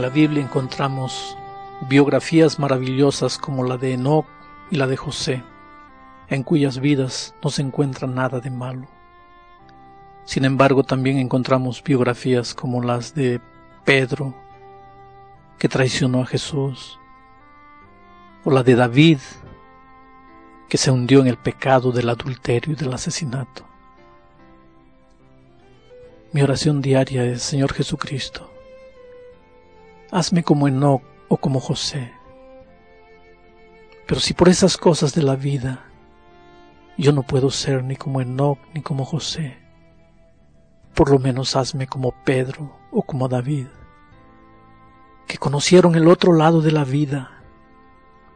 la Biblia encontramos biografías maravillosas como la de Enoch y la de José, en cuyas vidas no se encuentra nada de malo. Sin embargo, también encontramos biografías como las de Pedro, que traicionó a Jesús, o la de David, que se hundió en el pecado del adulterio y del asesinato. Mi oración diaria es, Señor Jesucristo, hazme como Enoch o como José. Pero si por esas cosas de la vida yo no puedo ser ni como Enoch ni como José, por lo menos hazme como Pedro o como David, que conocieron el otro lado de la vida,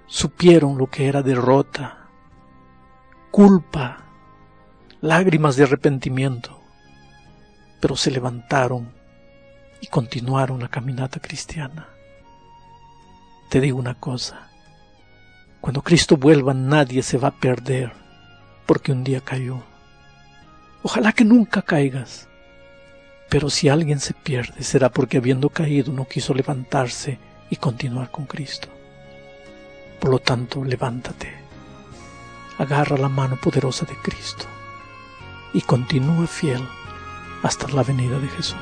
supieron lo que era derrota, culpa, lágrimas de arrepentimiento, pero se levantaron y continuaron la caminata cristiana. Te digo una cosa, cuando Cristo vuelva nadie se va a perder porque un día cayó. Ojalá que nunca caigas, pero si alguien se pierde será porque habiendo caído no quiso levantarse y continuar con Cristo. Por lo tanto, levántate, agarra la mano poderosa de Cristo y continúa fiel hasta la venida de Jesús.